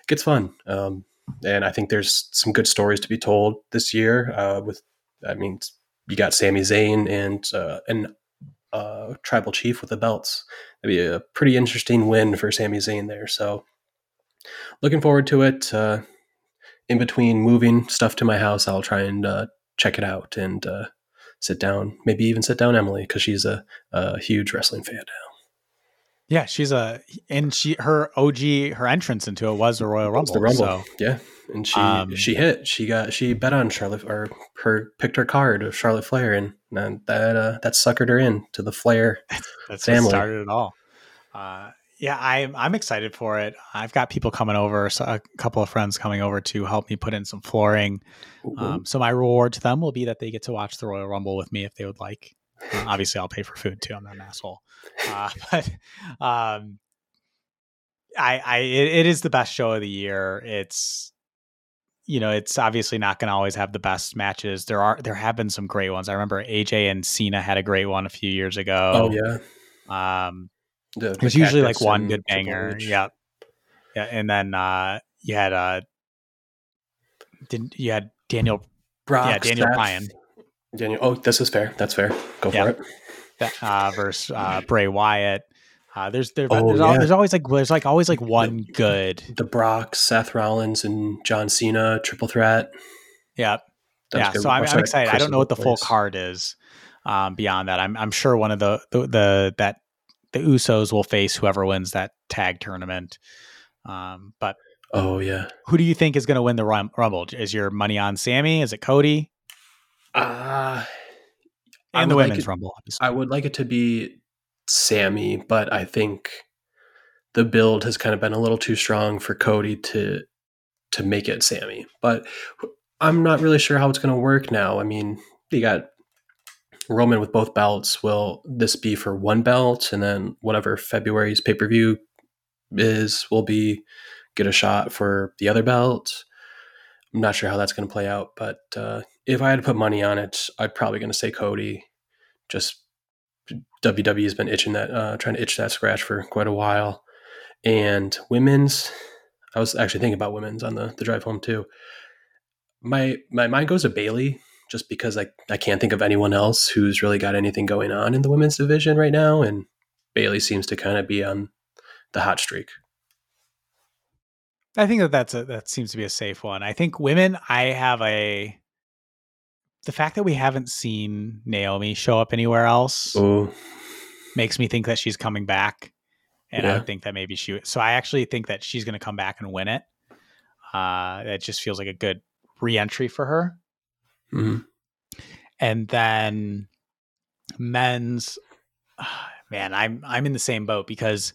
Speaker 2: it gets fun. Um, and I think there's some good stories to be told this year. Uh, with, I mean, you got Sami Zayn and uh, an uh, tribal chief with the belts. That'd be a pretty interesting win for Sami Zayn there. So, looking forward to it. Uh, in between moving stuff to my house, I'll try and uh, check it out and uh, sit down. Maybe even sit down Emily because she's a, a huge wrestling fan now.
Speaker 1: Yeah, she's a and she her OG her entrance into it was the Royal Rumble.
Speaker 2: the Rumble, so. yeah, and she um, she hit. She got she bet on Charlotte or her picked her card of Charlotte Flair, and, and that uh, that suckered her in to the Flair [LAUGHS]
Speaker 1: that's family. What started it all. Uh, yeah, I'm I'm excited for it. I've got people coming over, so a couple of friends coming over to help me put in some flooring. Um, so my reward to them will be that they get to watch the Royal Rumble with me if they would like. Uh, obviously, I'll pay for food too. I'm not an asshole. Uh, [LAUGHS] but um, I, I, it, it is the best show of the year. It's, you know, it's obviously not going to always have the best matches. There are, there have been some great ones. I remember AJ and Cena had a great one a few years ago.
Speaker 2: Oh yeah.
Speaker 1: Um,
Speaker 2: The,
Speaker 1: usually like one good banger. Yeah. Yeah. And then, uh, you had, uh, didn't you had Daniel,
Speaker 2: Brock,
Speaker 1: yeah, Daniel Bryan.
Speaker 2: Daniel. Oh, this is fair. That's fair. Go
Speaker 1: Yeah.
Speaker 2: for it.
Speaker 1: uh, versus uh, Bray Wyatt. Uh, there's there,
Speaker 2: Oh,
Speaker 1: there's, al-
Speaker 2: yeah.
Speaker 1: there's always like there's like always like one good.
Speaker 2: The Brock, Seth Rollins, and John Cena triple threat.
Speaker 1: Yeah, yeah.
Speaker 2: good.
Speaker 1: So I'm, I'm excited. I don't know what the full card is. Um, beyond that, I'm I'm sure one of the the, the that the Usos will face whoever wins that tag tournament. Um, but
Speaker 2: Oh yeah.
Speaker 1: who do you think is going to win the Rum- Rumble? Is your money on Sami? Is it Cody?
Speaker 2: Uh, I
Speaker 1: And the
Speaker 2: would like it-
Speaker 1: Rumble, obviously.
Speaker 2: I would like it to be Sami, but I think the build has kind of been a little too strong for Cody to to make it Sami. But I'm not really sure how it's going to work now. I mean, you got Roman with both belts. Will this be for one belt, and then whatever February's pay per view is will be get a shot for the other belt? I'm not sure how that's going to play out, but uh, if I had to put money on it, I'd probably going to say Cody. Just WWE has been itching that, uh, trying to itch that scratch for quite a while. And women's, I was actually thinking about women's on the, the drive home too. My my mind goes to Bayley just because I, I can't think of anyone else who's really got anything going on in the women's division right now, and Bayley seems to kind of be on the hot streak.
Speaker 1: I think that that's a that seems to be a safe one. I think women. I have a the fact that we haven't seen Naomi show up anywhere else
Speaker 2: Oh,
Speaker 1: makes me think that she's coming back, and I think that maybe she. So I actually think that she's going to come back and win it. Uh, it just feels like a good re-entry for her.
Speaker 2: mhm.
Speaker 1: And then men's, [SIGHS] man, I'm I'm in the same boat because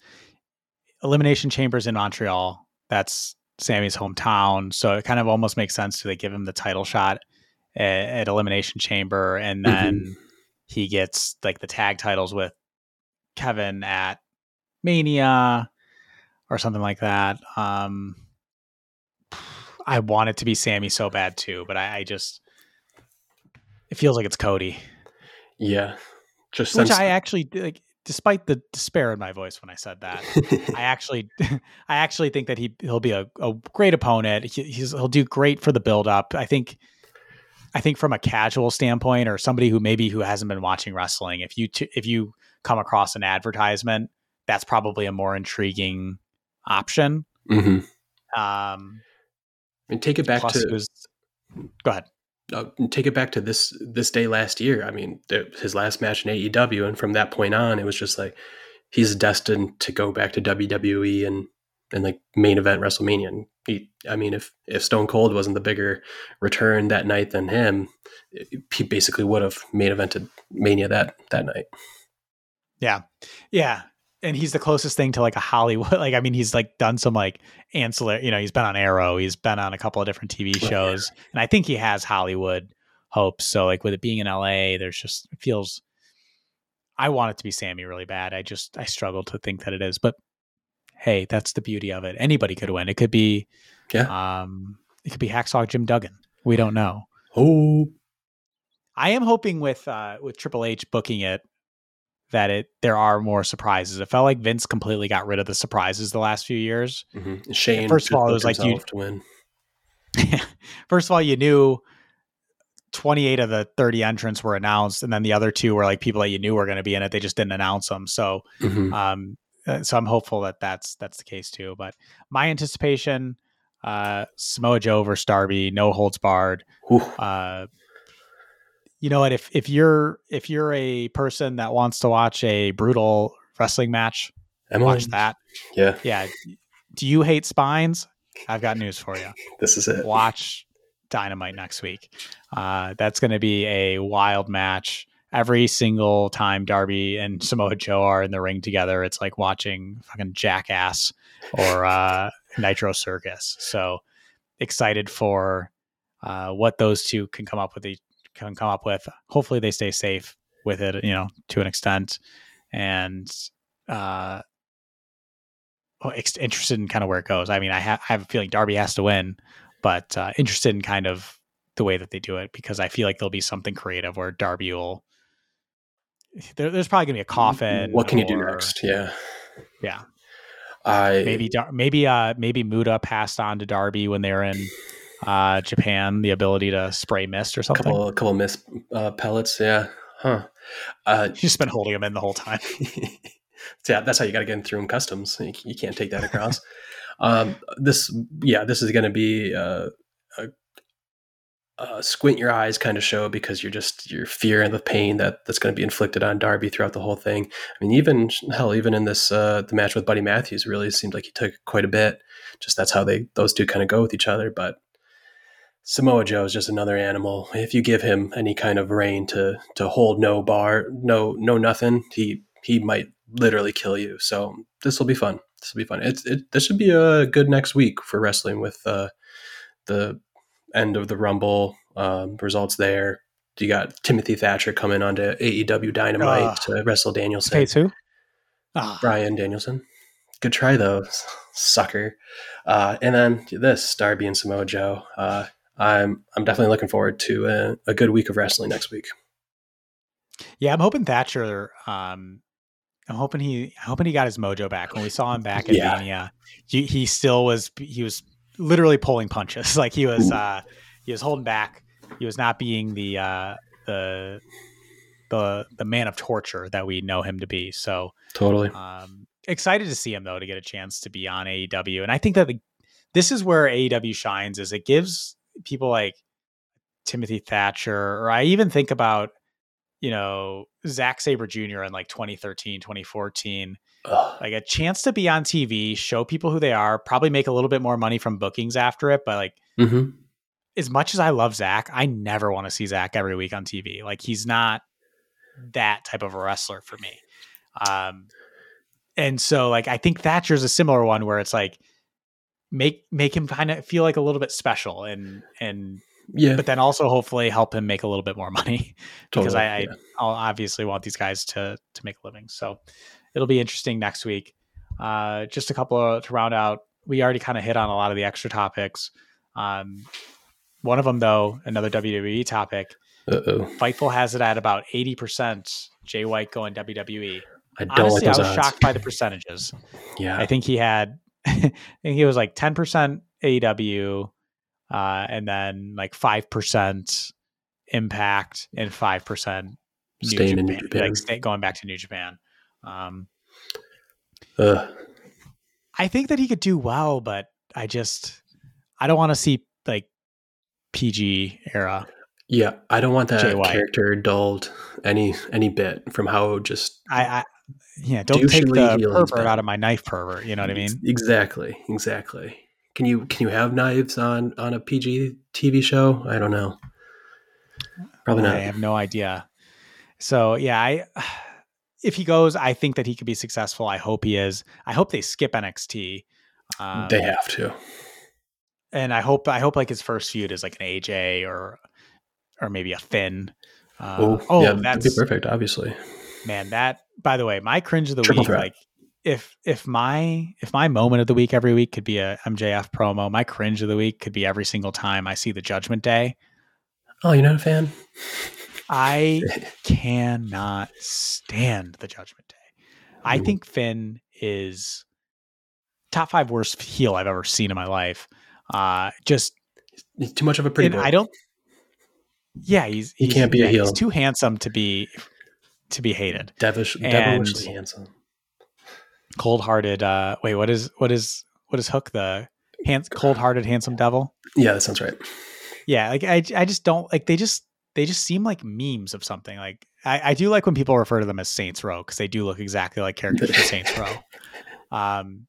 Speaker 1: Elimination Chambers in Montreal. That's Sami's hometown, so it kind of almost makes sense to like, give him the title shot at, at Elimination Chamber, and then he gets like the tag titles with Kevin at Mania or something like that. Um, I want it to be Sami so bad too, but I, I just it feels like it's Cody,
Speaker 2: yeah, just
Speaker 1: which
Speaker 2: since-
Speaker 1: I actually like. Despite the despair in my voice when I said that, I [LAUGHS] actually, [LAUGHS] I actually think that he he'll be a, a great opponent. He, he's he'll do great for the build up. I think, I think from a casual standpoint, or somebody who maybe who hasn't been watching wrestling, if you t- if you come across an advertisement, that's probably a more intriguing option.
Speaker 2: Mhm.
Speaker 1: Um,
Speaker 2: mean, take it back to
Speaker 1: it was, go ahead.
Speaker 2: Uh, take it back to this this day last year. I mean, his last match in AEW, and from that point on, it was just like he's destined to go back to WWE and and like main event WrestleMania. And he, I mean, if if Stone Cold wasn't the bigger return that night than him, he basically would have main evented Mania that that night.
Speaker 1: Yeah. Yeah. And he's the closest thing to like a Hollywood. [LAUGHS] Like, I mean, he's like done some like ancillary, you know, he's been on Arrow, he's been on a couple of different TV shows. And I think he has Hollywood hopes. So, like, with it being in LA, there's just, it feels, I want it to be Sami really bad. I just, I struggle to think that it is. But hey, that's the beauty of it. Anybody could win. It could be,
Speaker 2: Yeah.
Speaker 1: um, it could be Hacksaw Jim Duggan. We don't know.
Speaker 2: Oh,
Speaker 1: I am hoping with uh with Triple H booking it that it there are more surprises. It felt like Vince completely got rid of the surprises the last few years.
Speaker 2: mhm. Shane.
Speaker 1: First of all, it was like you-
Speaker 2: to win. [LAUGHS]
Speaker 1: First of all, you knew 28 of the 30 entrants were announced and then the other two were like people that you knew were going to be in it. They just didn't announce them. So
Speaker 2: Mhm.
Speaker 1: um uh, so I'm hopeful that that's that's the case too, but my anticipation uh Samoa Joe versus Darby, no holds barred. Uh you know what if if you're if you're a person that wants to watch a brutal wrestling match
Speaker 2: Emily,
Speaker 1: watch that.
Speaker 2: Yeah,
Speaker 1: yeah. Do you hate spines? I've got news for you [LAUGHS]
Speaker 2: this is it.
Speaker 1: watch dynamite next week. Uh that's going to be a wild match. Every single time darby and samoa joe are in the ring together it's like watching fucking jackass or uh [LAUGHS] nitro circus. So excited for uh what those two can come up with each can come up with hopefully they stay safe with it, you know, to an extent, and uh, well, ex- interested in kind of where it goes. I mean, I, ha- I have a feeling Darby has to win, but uh, interested in kind of the way that they do it because I feel like there'll be something creative where Darby will. There, there's probably gonna be a coffin.
Speaker 2: What can you do next? Yeah.
Speaker 1: Yeah,
Speaker 2: I
Speaker 1: maybe Dar- maybe uh maybe Muta passed on to Darby when they were in uh Japan the ability to spray mist or
Speaker 2: a
Speaker 1: something.
Speaker 2: couple a couple miss uh, pellets. Yeah. Huh. Uh, [LAUGHS]
Speaker 1: He's just been holding them in the whole time. [LAUGHS]
Speaker 2: yeah, that's how you got to get in through in customs. You, you can't take that across. [LAUGHS] um, this, yeah, this is going to be uh, a, a squint your eyes kind of show because you're just your fear and the pain that that's going to be inflicted on Darby throughout the whole thing. I mean, even hell, even in this uh, the match with Buddy Matthews, really seemed like he took quite a bit. Just that's how they those two kind of go with each other, but. Samoa Joe is just another animal. If you give him any kind of reign to to hold no bar, no no nothing, he he might literally kill you. So this will be fun. This will be fun. It's it, this should be a good next week for wrestling with uh, the end of the Rumble um, results there. You got Timothy Thatcher coming onto AEW Dynamite
Speaker 1: Ugh.
Speaker 2: to wrestle Danielson.
Speaker 1: Phase who? Ah,
Speaker 2: Bryan Danielson. Good try though, [LAUGHS] sucker. Uh, and then this Darby and Samoa Joe. Uh, I'm I'm definitely looking forward to a, a good week of wrestling next week.
Speaker 1: yeah, I'm hoping Thatcher. Um, I'm hoping he, I'm hoping he got his mojo back. When we saw him back at
Speaker 2: Yeah.
Speaker 1: Mania, he, he still was. He was literally pulling punches. [LAUGHS] Like he was. Uh, he was holding back. He was not being the uh, the the the man of torture that we know him to be. So
Speaker 2: Totally.
Speaker 1: Um, excited to see him though to get a chance to be on AEW, and I think that the, this is where AEW shines. Is it gives people like Timothy Thatcher, or I even think about you know Zack Sabre Jr. in like 2013, 2014,
Speaker 2: Ugh.
Speaker 1: like a chance to be on TV, show people who they are, probably make a little bit more money from bookings after it, but like.
Speaker 2: Mhm.
Speaker 1: As much as I love Zack, I never want to see Zack every week on TV. Like he's not that type of a wrestler for me. Um, and so like I think Thatcher's a similar one where it's like make make him kind of feel like a little bit special and and
Speaker 2: Yeah.
Speaker 1: but then also hopefully help him make a little bit more money [LAUGHS] because
Speaker 2: totally.
Speaker 1: I, I
Speaker 2: yeah.
Speaker 1: I'll obviously want these guys to to make a living. So it'll be interesting next week. Uh, just a couple of to round out. We already kind of hit on a lot of the extra topics. Um, one of them though, another WWE topic.
Speaker 2: Uh-oh.
Speaker 1: Fightful has it at about eighty percent. Jay White going WWE.
Speaker 2: I don't
Speaker 1: Honestly, I was
Speaker 2: odds.
Speaker 1: shocked by the percentages. [LAUGHS]
Speaker 2: Yeah.
Speaker 1: I think he had, [LAUGHS] I think he was like 10% AEW, uh, and then like 5% Impact and 5% New
Speaker 2: Staying in New
Speaker 1: Japan,
Speaker 2: Japan.
Speaker 1: like stay, going back to New Japan. Um,
Speaker 2: Ugh.
Speaker 1: I think that he could do well, but I just, I don't want to see like PG era.
Speaker 2: Yeah, I don't want that character dulled any any bit from how just
Speaker 1: I, I yeah, don't take the pervert out of my knife pervert. You know what I mean?
Speaker 2: Exactly, exactly. Can you can you have knives on on a PG TV show? I don't know. Probably not.
Speaker 1: I have no idea. So yeah, I [SIGHS] if he goes, I think that he could be successful. I hope he is. I hope they skip NXT. Um,
Speaker 2: they have to.
Speaker 1: and I hope I hope like his first feud is like an AJ or or maybe a Finn. Uh,
Speaker 2: oh,
Speaker 1: oh,
Speaker 2: yeah, that'd be
Speaker 1: that's
Speaker 2: perfect. Obviously,
Speaker 1: man. That by the way, my cringe of the
Speaker 2: Triple
Speaker 1: week.
Speaker 2: threat.
Speaker 1: Like if if my if my moment of the week every week could be a MJF promo, my cringe of the week could be every single time I see the Judgment Day.
Speaker 2: oh, you're not a fan?
Speaker 1: I [LAUGHS] cannot stand the Judgment Day. I
Speaker 2: Ooh.
Speaker 1: think Finn is top five worst heel I've ever seen in my life. Uh, just
Speaker 2: He's too much of a pretty
Speaker 1: and
Speaker 2: boy.
Speaker 1: I don't. Yeah, he's
Speaker 2: He
Speaker 1: he's-
Speaker 2: can't be a heel.
Speaker 1: He's too handsome to be to be hated.
Speaker 2: Devish, devilishly handsome.
Speaker 1: Cold hearted. Uh, wait, what is what is what is Hook the hands cold hearted handsome devil?
Speaker 2: Yeah, that sounds right.
Speaker 1: Yeah, like I I just don't like they just they just seem like memes of something. Like I, I do like when people refer to them as Saints Row because they do look exactly like characters from Saints Row. [LAUGHS] Um,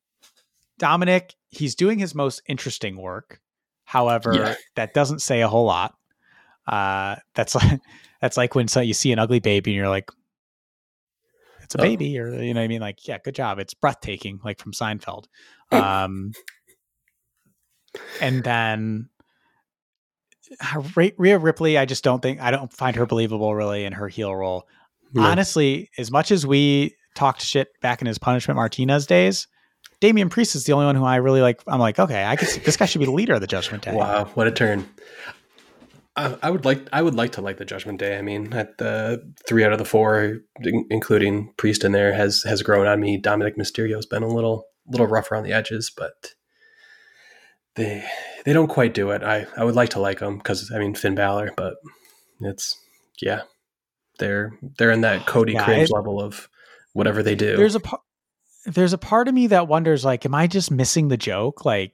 Speaker 1: Dominic, he's doing his most interesting work. However,
Speaker 2: Yeah.
Speaker 1: that doesn't say a whole lot. Uh, that's like [LAUGHS] that's like when so you see an ugly baby and you're like, it's a
Speaker 2: Oh.
Speaker 1: baby, or you know what I mean? Like, yeah, good job. It's breathtaking, like from Seinfeld. Um, and then uh, Rhea Ripley, I just don't think I don't find her believable really in her heel role. honestly, as much as we talked shit back in his punishment Martinez days, Damian Priest is the only one who I really like. I'm like, okay, I can see this guy should be the leader of the Judgment Day.
Speaker 2: Wow, what a turn! I, I would like, I would like to like the Judgment Day. I mean, at the three out of the four, including Priest in there, has has grown on me. Dominic Mysterio has been a little, little rough around the edges, but they they don't quite do it. I I would like to like them because I mean Finn Balor, but it's yeah, they're they're in that [SIGHS] Cody yeah, cringe it, level of whatever they do.
Speaker 1: There's a part. there's a part of me that wonders like, am I just missing the joke? Like,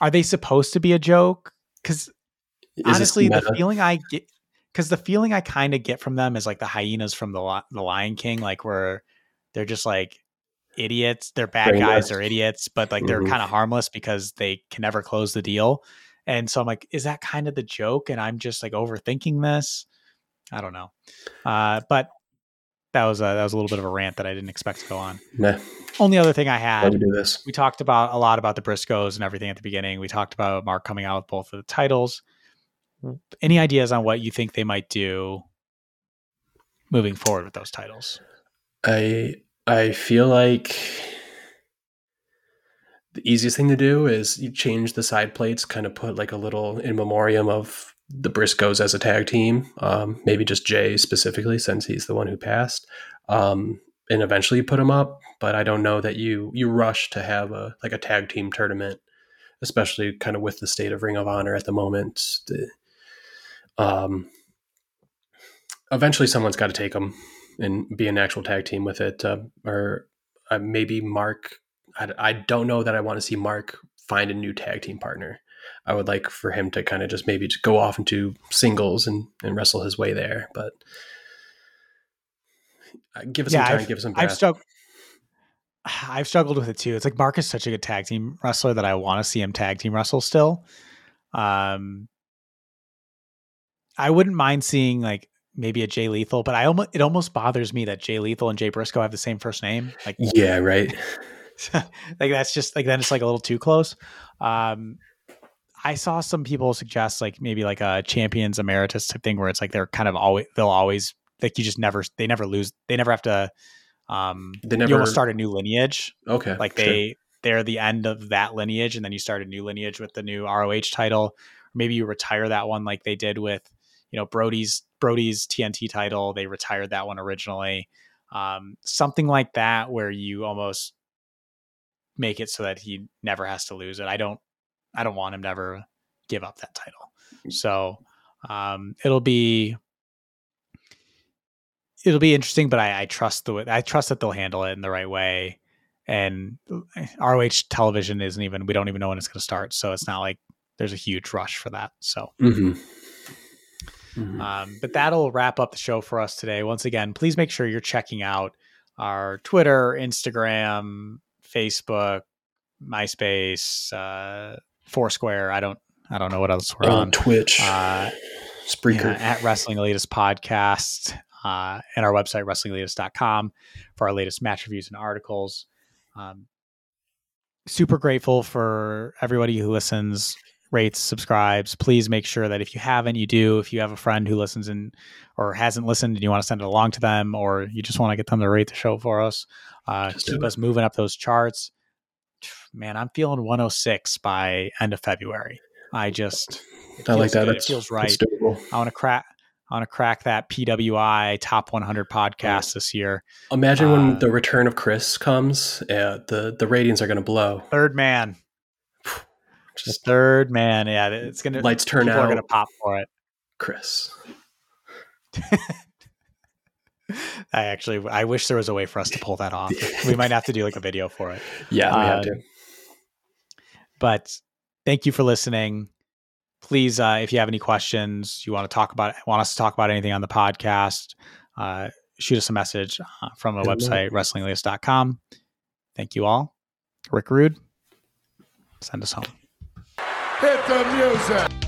Speaker 1: are they supposed to be a joke? Because honestly, the feeling I get because the feeling I kind of get from them is like the hyenas from the the Lion King, like where they're just like idiots. They're bad guys. They're idiots, but like they're mm-hmm. kind of harmless because they can never close the deal. And so I'm like, is that kind of the joke? And I'm just like overthinking this. I don't know. Uh, but that was a, that was a little bit of a rant that I didn't expect to go on.
Speaker 2: Nah.
Speaker 1: Only other thing I had.
Speaker 2: do this.
Speaker 1: We talked about a lot about the Briscoes and everything at the beginning. We talked about Mark coming out with both of the titles. Any ideas on what you think they might do moving forward with those titles?
Speaker 2: I I feel like the easiest thing to do is you change the side plates, kind of put like a little in memoriam of the Briscoes as a tag team. Um, maybe just Jay specifically, since he's the one who passed, um, and eventually you put him up. But I don't know that you you rush to have a like a tag team tournament, especially kind of with the state of Ring of Honor at the moment. The, um, eventually, someone's got to take them and be an actual tag team with it. Uh, or uh, maybe Mark. I, I don't know that I want to see Mark find a new tag team partner. I would like for him to kind of just maybe just go off into singles and, and wrestle his way there. But uh, give us yeah, some time,
Speaker 1: I've,
Speaker 2: give us some
Speaker 1: I've struggled. I've struggled with it too. It's like Mark is such a good tag team wrestler that I want to see him tag team wrestle still. Um, I wouldn't mind seeing like maybe a Jay Lethal, but I almost it almost bothers me that Jay Lethal and Jay Briscoe have the same first name. Like
Speaker 2: yeah, right. [LAUGHS]
Speaker 1: like that's just like then it's like a little too close. Um, I saw some people suggest like maybe like a champions emeritus type thing where it's like they're kind of always they'll always like you just never they never lose they never have to um they never you almost start a new lineage.
Speaker 2: Okay.
Speaker 1: Like they sure. they're the end of that lineage and then you start a new lineage with the new ROH title. Maybe you retire that one like they did with you know Brodie's Brodie's TNT title. They retired that one originally. Um, something like that where you almost make it so that he never has to lose it. I don't I don't want him to ever give up that title. So um, it'll be it'll be interesting, but I, I trust the I trust that they'll handle it in the right way. And ROH television isn't even we don't even know when it's going to start, so it's not like there's a huge rush for that. So. Mm-hmm. Mm-hmm. Um, but that'll wrap up the show for us today. Once again, please make sure you're checking out our Twitter, Instagram, Facebook, MySpace, uh, Foursquare. I don't, I don't know what else we're uh, on.
Speaker 2: Twitch, uh, Spreaker,
Speaker 1: yeah, at Wrestling Elitist Podcast, uh, and our website wrestlingelitist.com for our latest match reviews and articles. Um, super grateful for everybody who listens rates, subscribes. Please make sure that if you haven't, you do. If you have a friend who listens and or hasn't listened and you want to send it along to them, or you just want to get them to rate the show for us, uh, keep us moving up those charts. Man, I'm feeling 106 by end of February. I just
Speaker 2: I like that.
Speaker 1: It feels right. I want to crack. I want to crack that PWI top 100 podcast this year.
Speaker 2: Imagine uh, when the return of Chris comes, uh, the the ratings are going to blow.
Speaker 1: Third man, just the third man. Yeah, it's gonna
Speaker 2: lights turn out.
Speaker 1: Are gonna pop for it.
Speaker 2: Chris. [LAUGHS]
Speaker 1: I actually, I wish there was a way for us to pull that off. [LAUGHS] we might have to do like a video for it.
Speaker 2: Yeah, we um, have to. Um,
Speaker 1: but thank you for listening. Please, uh, if you have any questions, you want to talk about, want us to talk about anything on the podcast, uh, shoot us a message uh, from our website, wrestlingelitist.com. Thank you all. Rick Rude, send us home. Hit the music.